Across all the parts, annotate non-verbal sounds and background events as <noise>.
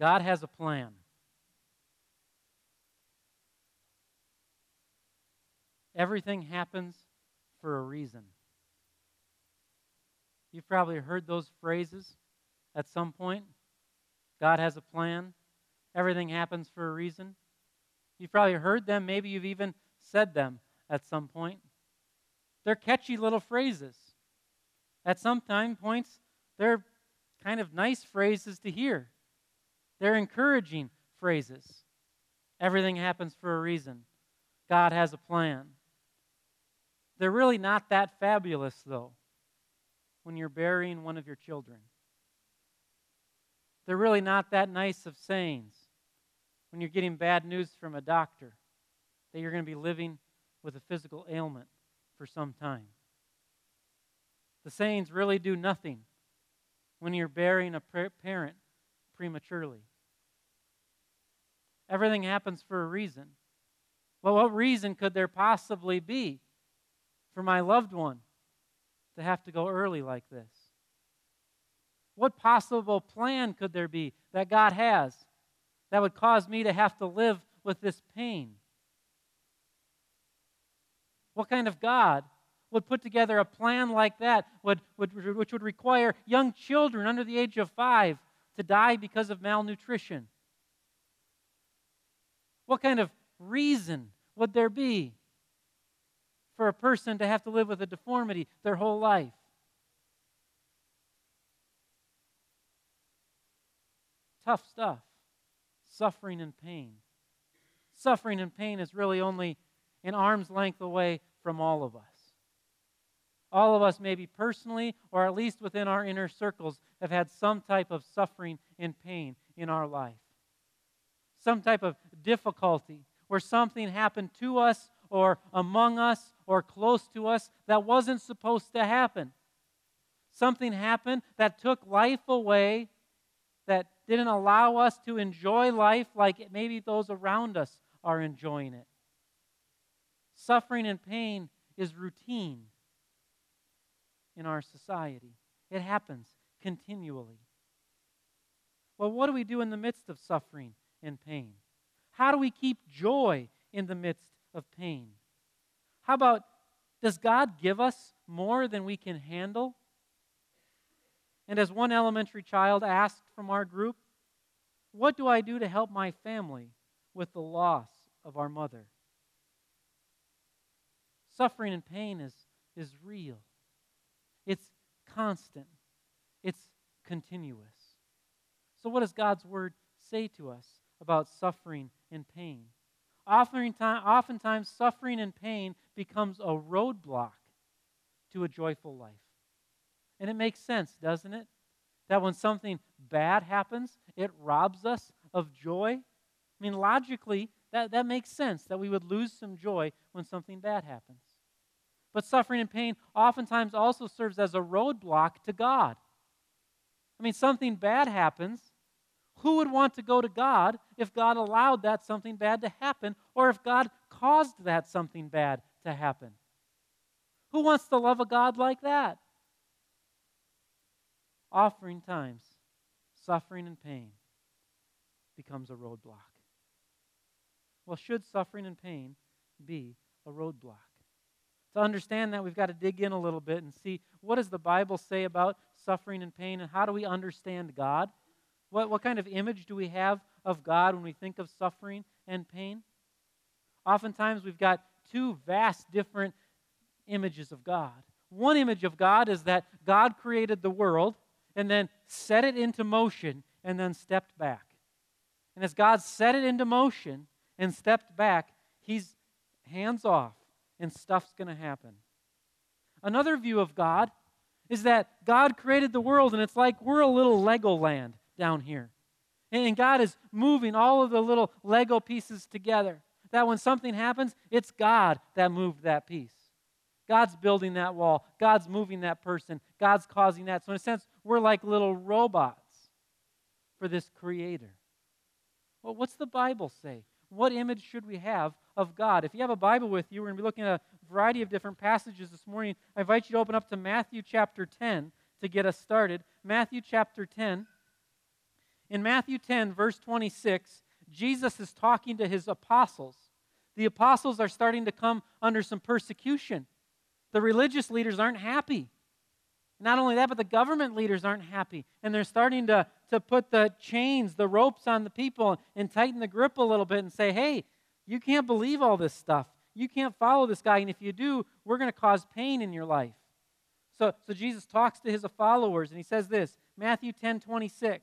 God has a plan. Everything happens for a reason. You've probably heard those phrases at some point. God has a plan. Everything happens for a reason. You've probably heard them. Maybe you've even said them at some point. They're catchy little phrases. At some time points, they're kind of nice phrases to hear. They're encouraging phrases. Everything happens for a reason. God has a plan. They're really not that fabulous, though, when you're burying one of your children. They're really not that nice of sayings when you're getting bad news from a doctor that you're going to be living with a physical ailment for some time. The sayings really do nothing when you're burying a parent prematurely. Everything happens for a reason. Well, what reason could there possibly be for my loved one to have to go early like this? What possible plan could there be that God has that would cause me to have to live with this pain? What kind of God would put together a plan like that, would, would, which would require young children under the age of five to die because of malnutrition? What kind of reason would there be for a person to have to live with a deformity their whole life? Tough stuff. Suffering and pain. Suffering and pain is really only an arm's length away from all of us. All of us, maybe personally or at least within our inner circles, have had some type of suffering and pain in our life. Some type of difficulty where something happened to us or among us or close to us that wasn't supposed to happen. Something happened that took life away, that didn't allow us to enjoy life like maybe those around us are enjoying it. Suffering and pain is routine in our society, it happens continually. Well, what do we do in the midst of suffering and pain? How do we keep joy in the midst of pain? How about does God give us more than we can handle? And as one elementary child asked from our group, what do I do to help my family with the loss of our mother? Suffering and pain is, is real, it's constant, it's continuous. So, what does God's word say to us about suffering and pain? Oftentimes, suffering and pain becomes a roadblock to a joyful life. And it makes sense, doesn't it? That when something bad happens, it robs us of joy. I mean, logically, that, that makes sense that we would lose some joy when something bad happens. But suffering and pain oftentimes also serves as a roadblock to God. I mean, something bad happens. Who would want to go to God if God allowed that something bad to happen or if God caused that something bad to happen? Who wants to love a God like that? Offering times, suffering and pain becomes a roadblock. Well, should suffering and pain be a roadblock? To understand that, we've got to dig in a little bit and see what does the Bible say about suffering and pain, and how do we understand God? What, what kind of image do we have of God when we think of suffering and pain? Oftentimes, we've got two vast different images of God. One image of God is that God created the world and then set it into motion and then stepped back. And as God set it into motion and stepped back, He's hands off and stuff's going to happen. Another view of God is that God created the world and it's like we're a little Lego land down here. And God is moving all of the little Lego pieces together. That when something happens, it's God that moved that piece. God's building that wall. God's moving that person. God's causing that. So, in a sense, we're like little robots for this creator. Well, what's the Bible say? What image should we have of God? If you have a Bible with you, we're going to be looking at a variety of different passages this morning. I invite you to open up to Matthew chapter 10 to get us started. Matthew chapter 10. In Matthew 10, verse 26, Jesus is talking to his apostles. The apostles are starting to come under some persecution. The religious leaders aren't happy. Not only that, but the government leaders aren't happy. And they're starting to, to put the chains, the ropes on the people and tighten the grip a little bit and say, hey, you can't believe all this stuff. You can't follow this guy. And if you do, we're going to cause pain in your life. So, so Jesus talks to his followers and he says this Matthew 10 26.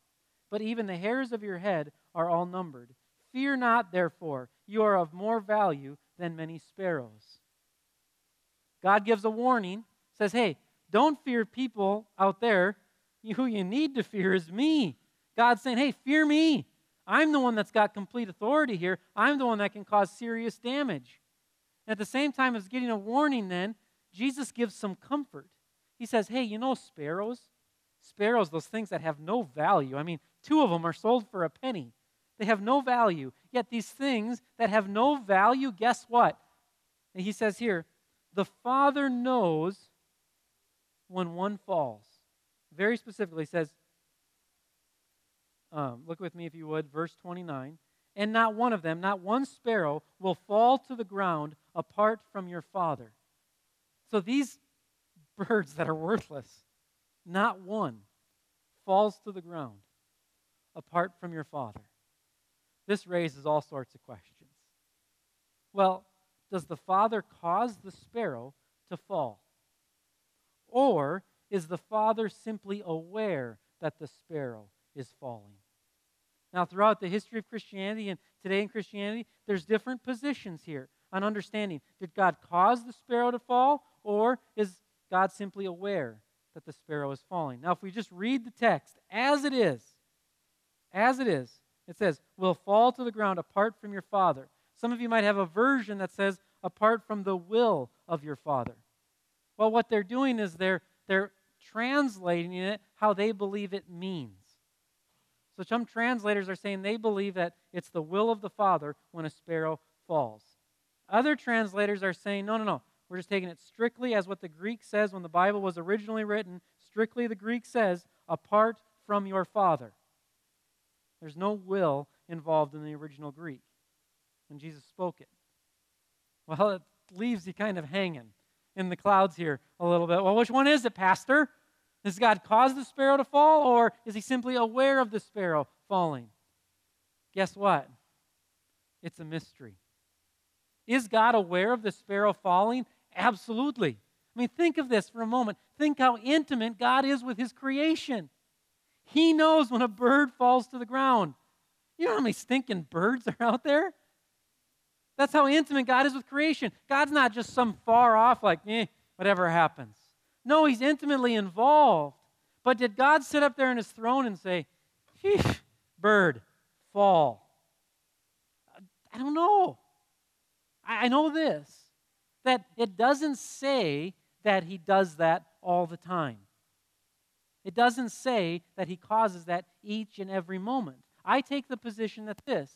But even the hairs of your head are all numbered. Fear not, therefore, you are of more value than many sparrows. God gives a warning says, hey, don't fear people out there. <laughs> Who you need to fear is me. God's saying, hey, fear me. I'm the one that's got complete authority here. I'm the one that can cause serious damage. And at the same time as getting a warning, then, Jesus gives some comfort. He says, hey, you know sparrows? Sparrows, those things that have no value. I mean, two of them are sold for a penny. They have no value. Yet these things that have no value, guess what? And he says here, the Father knows when one falls. Very specifically says, um, look with me if you would, verse 29. And not one of them, not one sparrow, will fall to the ground apart from your Father. So these birds that are worthless, not one falls to the ground apart from your Father. This raises all sorts of questions. Well, does the Father cause the sparrow to fall? Or is the Father simply aware that the sparrow is falling? Now, throughout the history of Christianity and today in Christianity, there's different positions here on understanding. Did God cause the sparrow to fall, or is God simply aware that the sparrow is falling? Now, if we just read the text as it is, as it is, it says, will fall to the ground apart from your Father. Some of you might have a version that says, apart from the will of your Father. Well, what they're doing is they're, they're translating it how they believe it means. So some translators are saying they believe that it's the will of the Father when a sparrow falls. Other translators are saying, no, no, no. We're just taking it strictly as what the Greek says when the Bible was originally written. Strictly, the Greek says, apart from your Father. There's no will involved in the original Greek when Jesus spoke it. Well, it leaves you kind of hanging in the clouds here a little bit. Well, which one is it, Pastor? Does God cause the sparrow to fall, or is he simply aware of the sparrow falling? Guess what? It's a mystery. Is God aware of the sparrow falling? Absolutely. I mean, think of this for a moment. Think how intimate God is with his creation. He knows when a bird falls to the ground. You know how many stinking birds are out there? That's how intimate God is with creation. God's not just some far off, like, eh, whatever happens. No, He's intimately involved. But did God sit up there in His throne and say, bird, fall? I don't know. I know this that it doesn't say that He does that all the time. It doesn't say that He causes that each and every moment. I take the position that this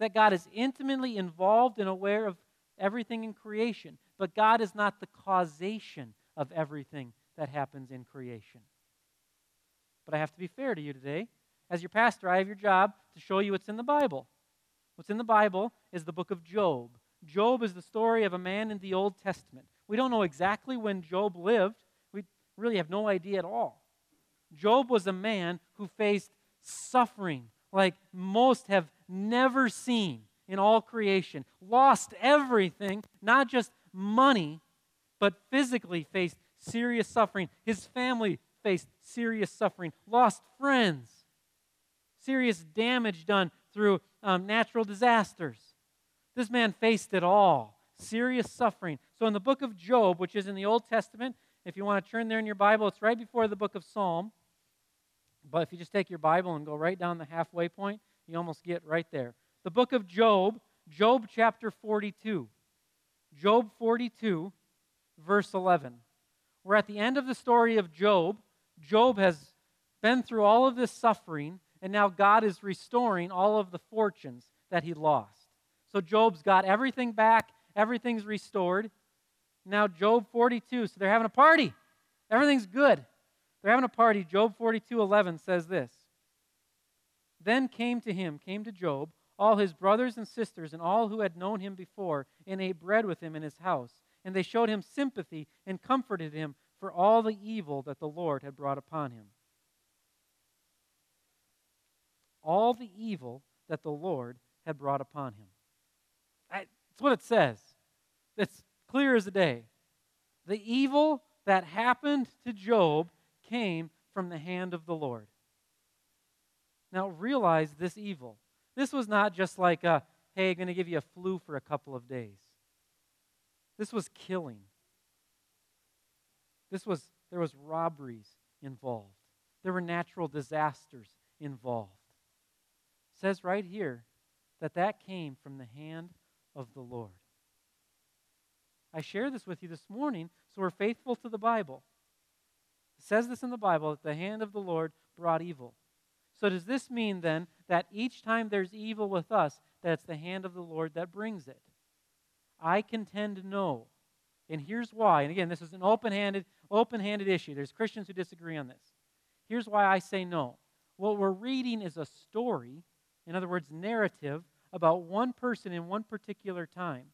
that God is intimately involved and aware of everything in creation, but God is not the causation of everything that happens in creation. But I have to be fair to you today. As your pastor, I have your job to show you what's in the Bible. What's in the Bible is the book of Job. Job is the story of a man in the Old Testament. We don't know exactly when Job lived, we really have no idea at all. Job was a man who faced suffering like most have never seen in all creation, lost everything, not just money, but physically faced serious suffering. His family faced serious suffering, lost friends, serious damage done through um, natural disasters. This man faced it all serious suffering. So, in the book of Job, which is in the Old Testament, if you want to turn there in your Bible, it's right before the book of Psalm. But if you just take your Bible and go right down the halfway point, you almost get right there. The book of Job, Job chapter 42. Job 42, verse 11. We're at the end of the story of Job. Job has been through all of this suffering, and now God is restoring all of the fortunes that he lost. So Job's got everything back, everything's restored. Now, Job 42, so they're having a party. Everything's good. They're having a party. Job 42:11 says this Then came to him, came to Job, all his brothers and sisters, and all who had known him before, and ate bread with him in his house. And they showed him sympathy and comforted him for all the evil that the Lord had brought upon him. All the evil that the Lord had brought upon him. That's what it says. It's clear as the day. The evil that happened to Job came from the hand of the Lord. Now realize this evil. This was not just like a, hey, I'm going to give you a flu for a couple of days. This was killing. This was there was robberies involved. There were natural disasters involved. It says right here that that came from the hand of the Lord. I share this with you this morning so we're faithful to the Bible. It says this in the Bible that the hand of the Lord brought evil. So, does this mean then that each time there's evil with us, that it's the hand of the Lord that brings it? I contend no. And here's why. And again, this is an open-handed, open-handed issue. There's Christians who disagree on this. Here's why I say no. What we're reading is a story, in other words, narrative about one person in one particular time.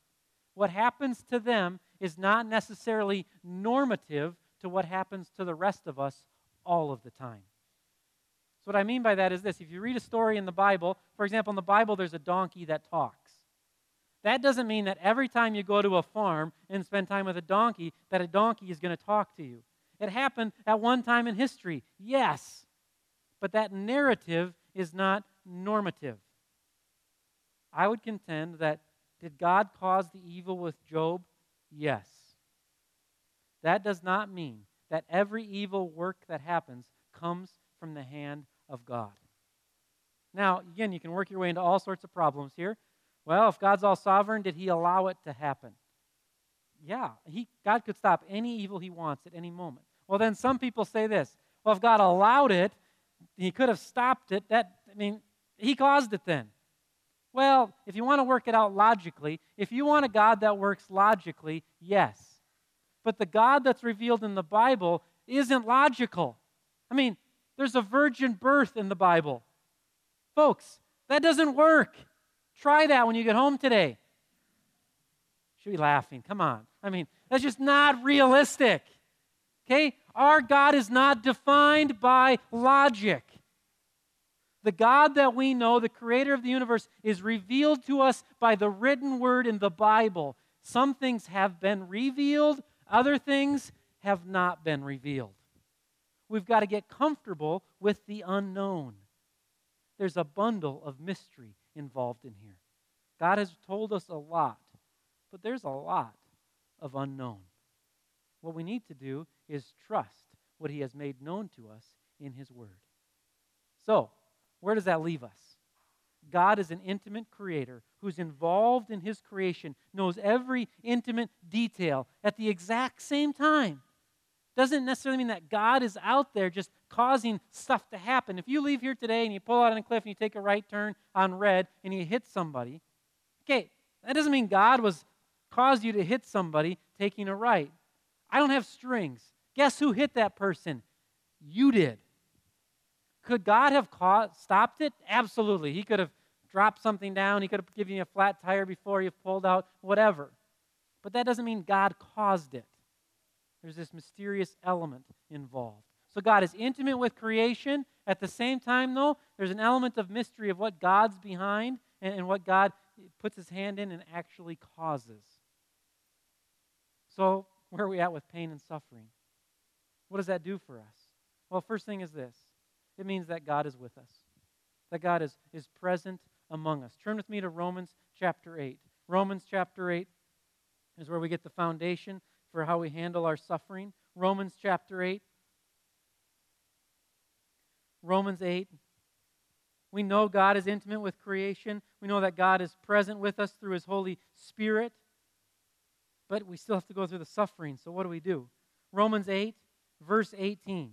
What happens to them is not necessarily normative to what happens to the rest of us all of the time. So, what I mean by that is this if you read a story in the Bible, for example, in the Bible, there's a donkey that talks. That doesn't mean that every time you go to a farm and spend time with a donkey, that a donkey is going to talk to you. It happened at one time in history, yes, but that narrative is not normative. I would contend that did God cause the evil with Job? Yes. That does not mean that every evil work that happens comes from the hand of God. Now, again, you can work your way into all sorts of problems here. Well, if God's all sovereign, did he allow it to happen? Yeah, he, God could stop any evil he wants at any moment. Well, then some people say this well, if God allowed it, he could have stopped it. That, I mean, he caused it then. Well, if you want to work it out logically, if you want a God that works logically, yes. But the God that's revealed in the Bible isn't logical. I mean, there's a virgin birth in the Bible. Folks, that doesn't work. Try that when you get home today. Should be laughing. Come on. I mean, that's just not realistic. Okay? Our God is not defined by logic. The God that we know, the creator of the universe, is revealed to us by the written word in the Bible. Some things have been revealed, other things have not been revealed. We've got to get comfortable with the unknown. There's a bundle of mystery involved in here. God has told us a lot, but there's a lot of unknown. What we need to do is trust what He has made known to us in His Word. So, where does that leave us? God is an intimate creator who's involved in his creation, knows every intimate detail at the exact same time. Doesn't necessarily mean that God is out there just causing stuff to happen. If you leave here today and you pull out on a cliff and you take a right turn on red and you hit somebody, okay, that doesn't mean God was caused you to hit somebody taking a right. I don't have strings. Guess who hit that person? You did. Could God have caught, stopped it? Absolutely. He could have dropped something down. He could have given you a flat tire before you pulled out, whatever. But that doesn't mean God caused it. There's this mysterious element involved. So God is intimate with creation. At the same time, though, there's an element of mystery of what God's behind and, and what God puts his hand in and actually causes. So, where are we at with pain and suffering? What does that do for us? Well, first thing is this it means that God is with us, that God is, is present among us. Turn with me to Romans chapter 8. Romans chapter 8 is where we get the foundation for how we handle our suffering. Romans chapter 8. Romans 8. We know God is intimate with creation. We know that God is present with us through His Holy Spirit. But we still have to go through the suffering. So what do we do? Romans 8, verse 18.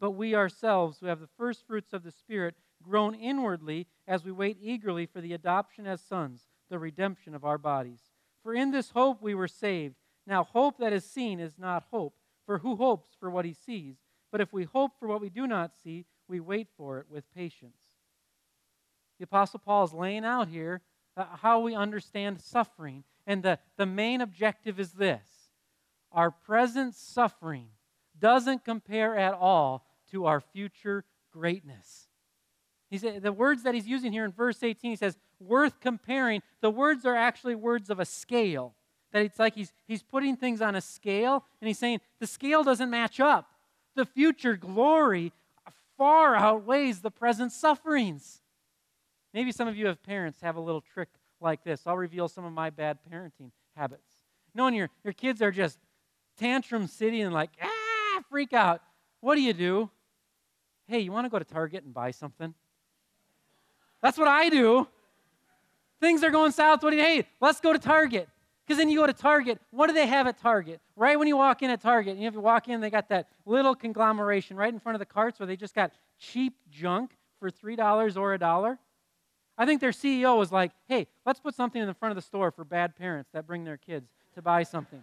but we ourselves, who have the first fruits of the Spirit, groan inwardly as we wait eagerly for the adoption as sons, the redemption of our bodies. For in this hope we were saved. Now, hope that is seen is not hope, for who hopes for what he sees? But if we hope for what we do not see, we wait for it with patience. The Apostle Paul is laying out here uh, how we understand suffering. And the, the main objective is this our present suffering doesn't compare at all to our future greatness. He said, the words that he's using here in verse 18, he says, worth comparing. The words are actually words of a scale. That it's like he's, he's putting things on a scale, and he's saying the scale doesn't match up. The future glory far outweighs the present sufferings. Maybe some of you have parents have a little trick like this. I'll reveal some of my bad parenting habits. Knowing your, your kids are just tantrum city and like, ah, freak out. What do you do? Hey, you want to go to Target and buy something? That's what I do. Things are going south. What do you, hey, let's go to Target. Because then you go to Target. What do they have at Target? Right when you walk in at Target, you if you walk in, they got that little conglomeration right in front of the carts where they just got cheap junk for $3 or a dollar. I think their CEO was like, hey, let's put something in the front of the store for bad parents that bring their kids to buy something.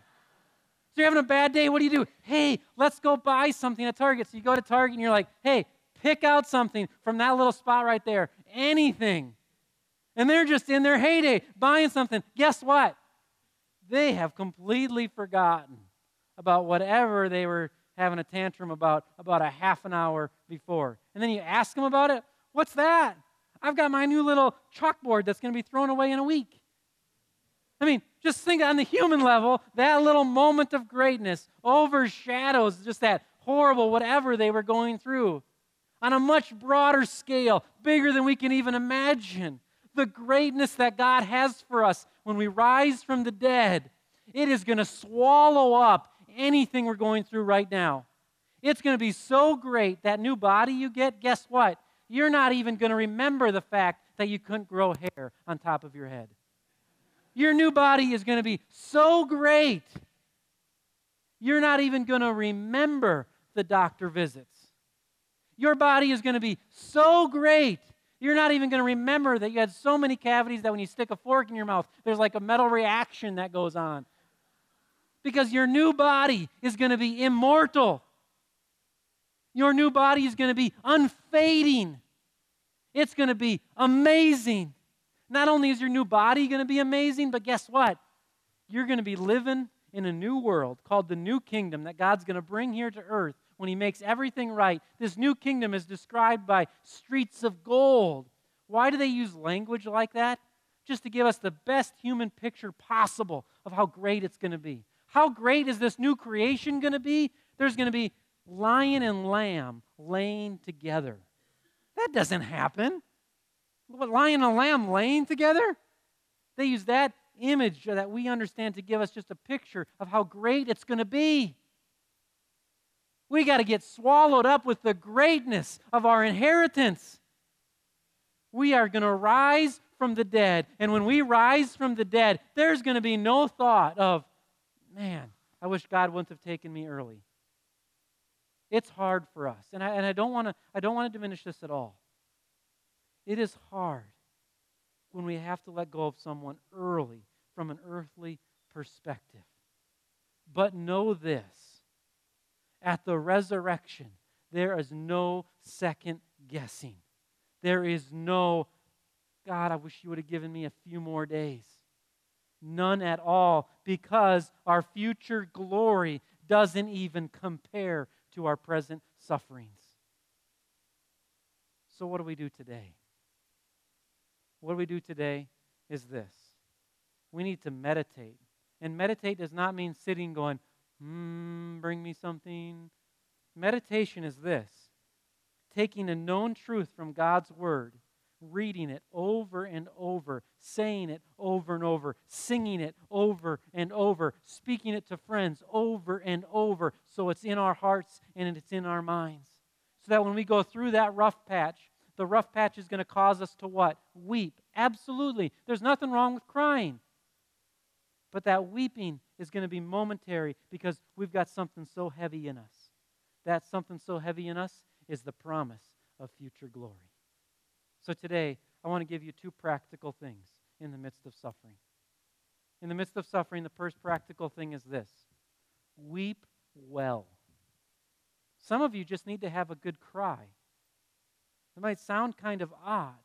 So you're having a bad day, what do you do? Hey, let's go buy something at Target. So you go to Target and you're like, hey, pick out something from that little spot right there. Anything. And they're just in their heyday buying something. Guess what? They have completely forgotten about whatever they were having a tantrum about about a half an hour before. And then you ask them about it. What's that? I've got my new little chalkboard that's going to be thrown away in a week. I mean, just think on the human level, that little moment of greatness overshadows just that horrible whatever they were going through. On a much broader scale, bigger than we can even imagine, the greatness that God has for us when we rise from the dead, it is going to swallow up anything we're going through right now. It's going to be so great that new body you get, guess what? you're not even going to remember the fact that you couldn't grow hair on top of your head. Your new body is going to be so great, you're not even going to remember the doctor visits. Your body is going to be so great, you're not even going to remember that you had so many cavities that when you stick a fork in your mouth, there's like a metal reaction that goes on. Because your new body is going to be immortal. Your new body is going to be unfading. It's going to be amazing. Not only is your new body going to be amazing, but guess what? You're going to be living in a new world called the new kingdom that God's going to bring here to earth when He makes everything right. This new kingdom is described by streets of gold. Why do they use language like that? Just to give us the best human picture possible of how great it's going to be. How great is this new creation going to be? There's going to be lion and lamb laying together. That doesn't happen. What, lion and lamb laying together? They use that image that we understand to give us just a picture of how great it's going to be. We got to get swallowed up with the greatness of our inheritance. We are going to rise from the dead. And when we rise from the dead, there's going to be no thought of, man, I wish God wouldn't have taken me early. It's hard for us. And I, and I don't want to I don't want to diminish this at all. It is hard when we have to let go of someone early from an earthly perspective. But know this at the resurrection, there is no second guessing. There is no, God, I wish you would have given me a few more days. None at all, because our future glory doesn't even compare to our present sufferings. So, what do we do today? What we do today is this we need to meditate. And meditate does not mean sitting going, hmm, bring me something. Meditation is this taking a known truth from God's Word, reading it over and over, saying it over and over, singing it over and over, speaking it to friends over and over, so it's in our hearts and it's in our minds. So that when we go through that rough patch, the rough patch is going to cause us to what? Weep. Absolutely. There's nothing wrong with crying. But that weeping is going to be momentary because we've got something so heavy in us. That something so heavy in us is the promise of future glory. So today, I want to give you two practical things in the midst of suffering. In the midst of suffering, the first practical thing is this weep well. Some of you just need to have a good cry. It might sound kind of odd.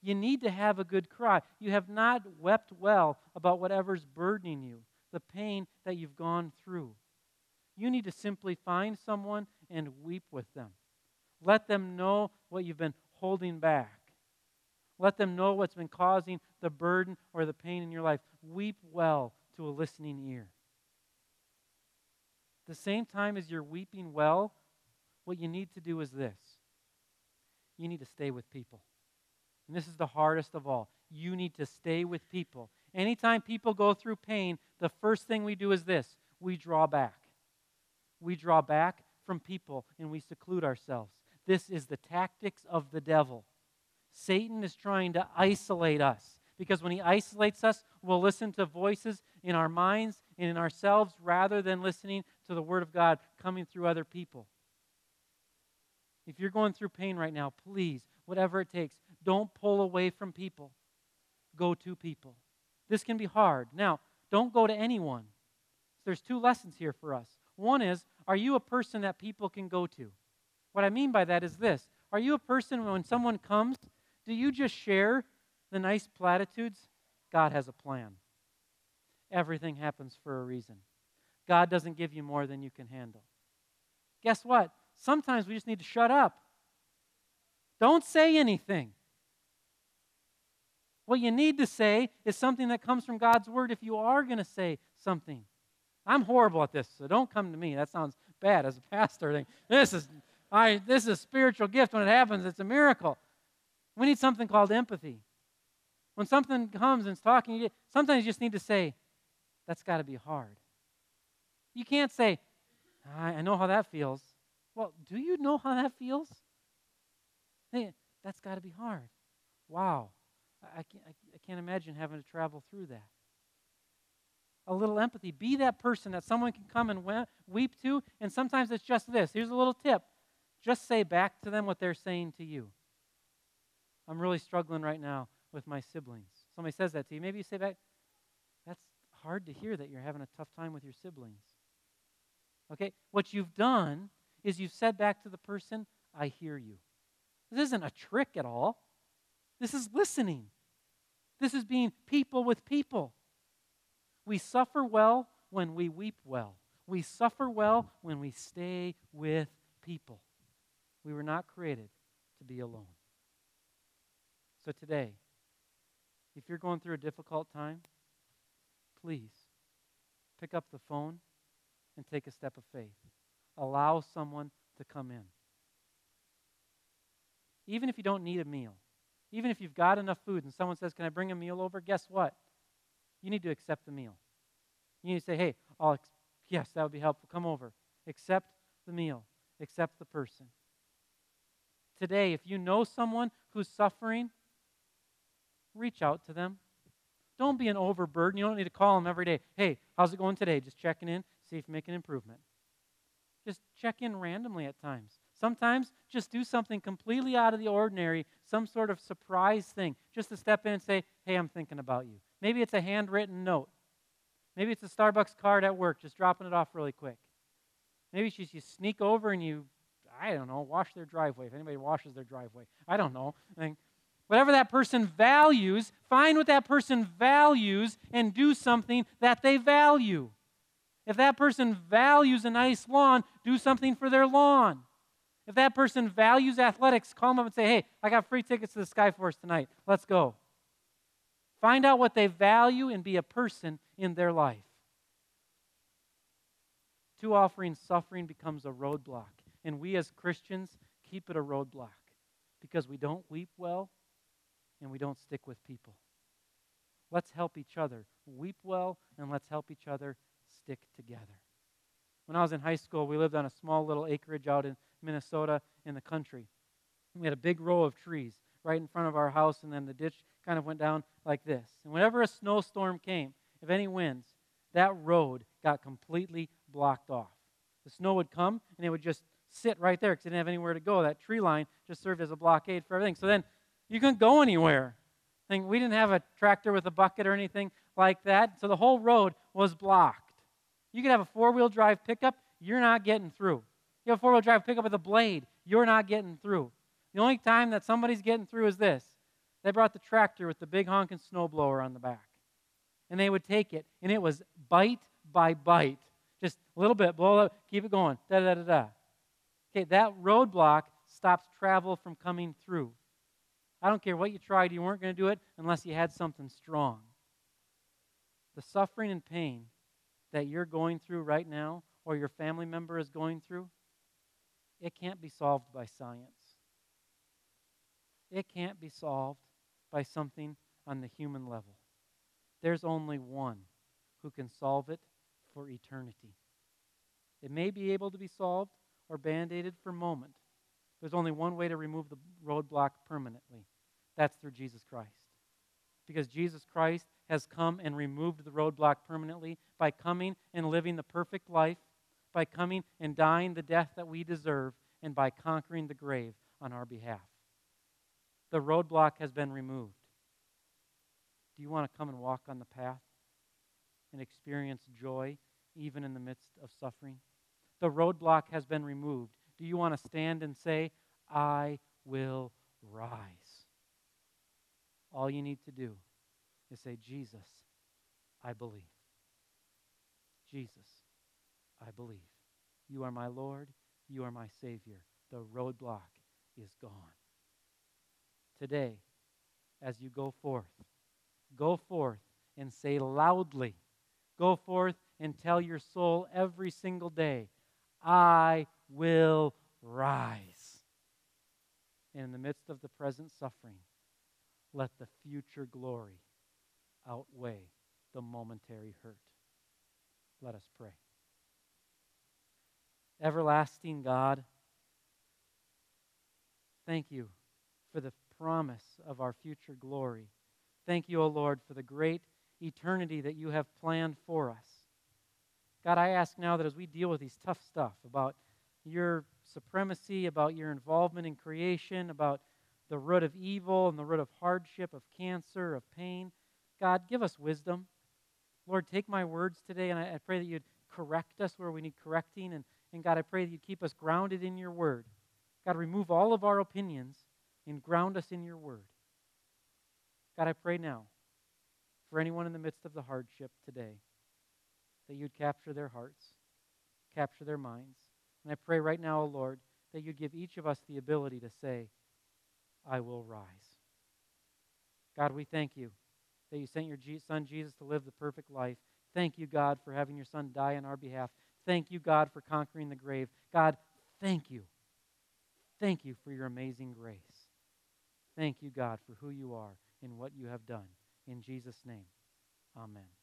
You need to have a good cry. You have not wept well about whatever's burdening you, the pain that you've gone through. You need to simply find someone and weep with them. Let them know what you've been holding back. Let them know what's been causing the burden or the pain in your life. Weep well to a listening ear. The same time as you're weeping well, what you need to do is this you need to stay with people. And this is the hardest of all. You need to stay with people. Anytime people go through pain, the first thing we do is this we draw back we draw back from people and we seclude ourselves. This is the tactics of the devil. Satan is trying to isolate us because when he isolates us, we'll listen to voices in our minds and in ourselves rather than listening to the Word of God coming through other people. If you're going through pain right now, please, whatever it takes, don't pull away from people. Go to people. This can be hard. Now, don't go to anyone. There's two lessons here for us. One is, are you a person that people can go to? What I mean by that is this Are you a person when someone comes, do you just share the nice platitudes? God has a plan. Everything happens for a reason. God doesn't give you more than you can handle. Guess what? Sometimes we just need to shut up. Don't say anything. What you need to say is something that comes from God's word if you are going to say something. I'm horrible at this, so don't come to me. That sounds bad as a pastor. This is, I, this is a spiritual gift. When it happens, it's a miracle. We need something called empathy. When something comes and it's talking, sometimes you just need to say, that's got to be hard. You can't say, I know how that feels. Well, do you know how that feels? Hey, that's got to be hard. Wow. I can't, I can't imagine having to travel through that a little empathy. Be that person that someone can come and weep to. And sometimes it's just this. Here's a little tip just say back to them what they're saying to you. I'm really struggling right now with my siblings. Somebody says that to you. Maybe you say back, that's hard to hear that you're having a tough time with your siblings. Okay? What you've done is you've said back to the person, I hear you. This isn't a trick at all. This is listening. This is being people with people. We suffer well when we weep well. We suffer well when we stay with people. We were not created to be alone. So today, if you're going through a difficult time, please pick up the phone and take a step of faith. Allow someone to come in. Even if you don't need a meal, even if you've got enough food and someone says, Can I bring a meal over? Guess what? You need to accept the meal. You need to say, hey, I'll ex- yes, that would be helpful. Come over. Accept the meal, accept the person. Today, if you know someone who's suffering, reach out to them. Don't be an overburden. You don't need to call them every day. Hey, how's it going today? Just checking in, see if you make an improvement. Just check in randomly at times. Sometimes just do something completely out of the ordinary, some sort of surprise thing, just to step in and say, Hey, I'm thinking about you. Maybe it's a handwritten note. Maybe it's a Starbucks card at work, just dropping it off really quick. Maybe you, you sneak over and you, I don't know, wash their driveway. If anybody washes their driveway, I don't know. I whatever that person values, find what that person values and do something that they value. If that person values a nice lawn, do something for their lawn. If that person values athletics, call them up and say, hey, I got free tickets to the Skyforce tonight. Let's go. Find out what they value and be a person in their life. Too often, suffering becomes a roadblock. And we as Christians keep it a roadblock because we don't weep well and we don't stick with people. Let's help each other weep well and let's help each other stick together. When I was in high school, we lived on a small little acreage out in Minnesota in the country. We had a big row of trees right in front of our house, and then the ditch kind of went down like this. And whenever a snowstorm came, if any winds, that road got completely blocked off. The snow would come, and it would just sit right there because it didn't have anywhere to go. That tree line just served as a blockade for everything. So then you couldn't go anywhere. We didn't have a tractor with a bucket or anything like that, so the whole road was blocked. You could have a four wheel drive pickup, you're not getting through. You have a four wheel drive pickup with a blade, you're not getting through. The only time that somebody's getting through is this they brought the tractor with the big honking snowblower on the back. And they would take it, and it was bite by bite. Just a little bit, blow it, keep it going. Da da da da. Okay, that roadblock stops travel from coming through. I don't care what you tried, you weren't going to do it unless you had something strong. The suffering and pain that you're going through right now or your family member is going through, it can't be solved by science. It can't be solved by something on the human level. There's only one who can solve it for eternity. It may be able to be solved or band aided for a moment. There's only one way to remove the roadblock permanently that's through Jesus Christ. Because Jesus Christ has come and removed the roadblock permanently by coming and living the perfect life, by coming and dying the death that we deserve, and by conquering the grave on our behalf. The roadblock has been removed. Do you want to come and walk on the path and experience joy even in the midst of suffering? The roadblock has been removed. Do you want to stand and say, I will rise? All you need to do is say, Jesus, I believe. Jesus, I believe. You are my Lord. You are my Savior. The roadblock is gone. Today, as you go forth, go forth and say loudly, go forth and tell your soul every single day, I will rise. And in the midst of the present suffering, let the future glory outweigh the momentary hurt. Let us pray. Everlasting God, thank you for the promise of our future glory. Thank you, O Lord, for the great eternity that you have planned for us. God, I ask now that as we deal with these tough stuff about your supremacy, about your involvement in creation, about the root of evil and the root of hardship, of cancer, of pain, God, give us wisdom. Lord, take my words today, and I, I pray that you'd correct us where we need correcting. And, and God, I pray that you'd keep us grounded in your word. God, remove all of our opinions and ground us in your word. God, I pray now for anyone in the midst of the hardship today that you'd capture their hearts, capture their minds. And I pray right now, O Lord, that you'd give each of us the ability to say, I will rise. God, we thank you that you sent your son Jesus to live the perfect life. Thank you, God, for having your son die on our behalf. Thank you, God, for conquering the grave. God, thank you. Thank you for your amazing grace. Thank you, God, for who you are and what you have done. In Jesus' name, amen.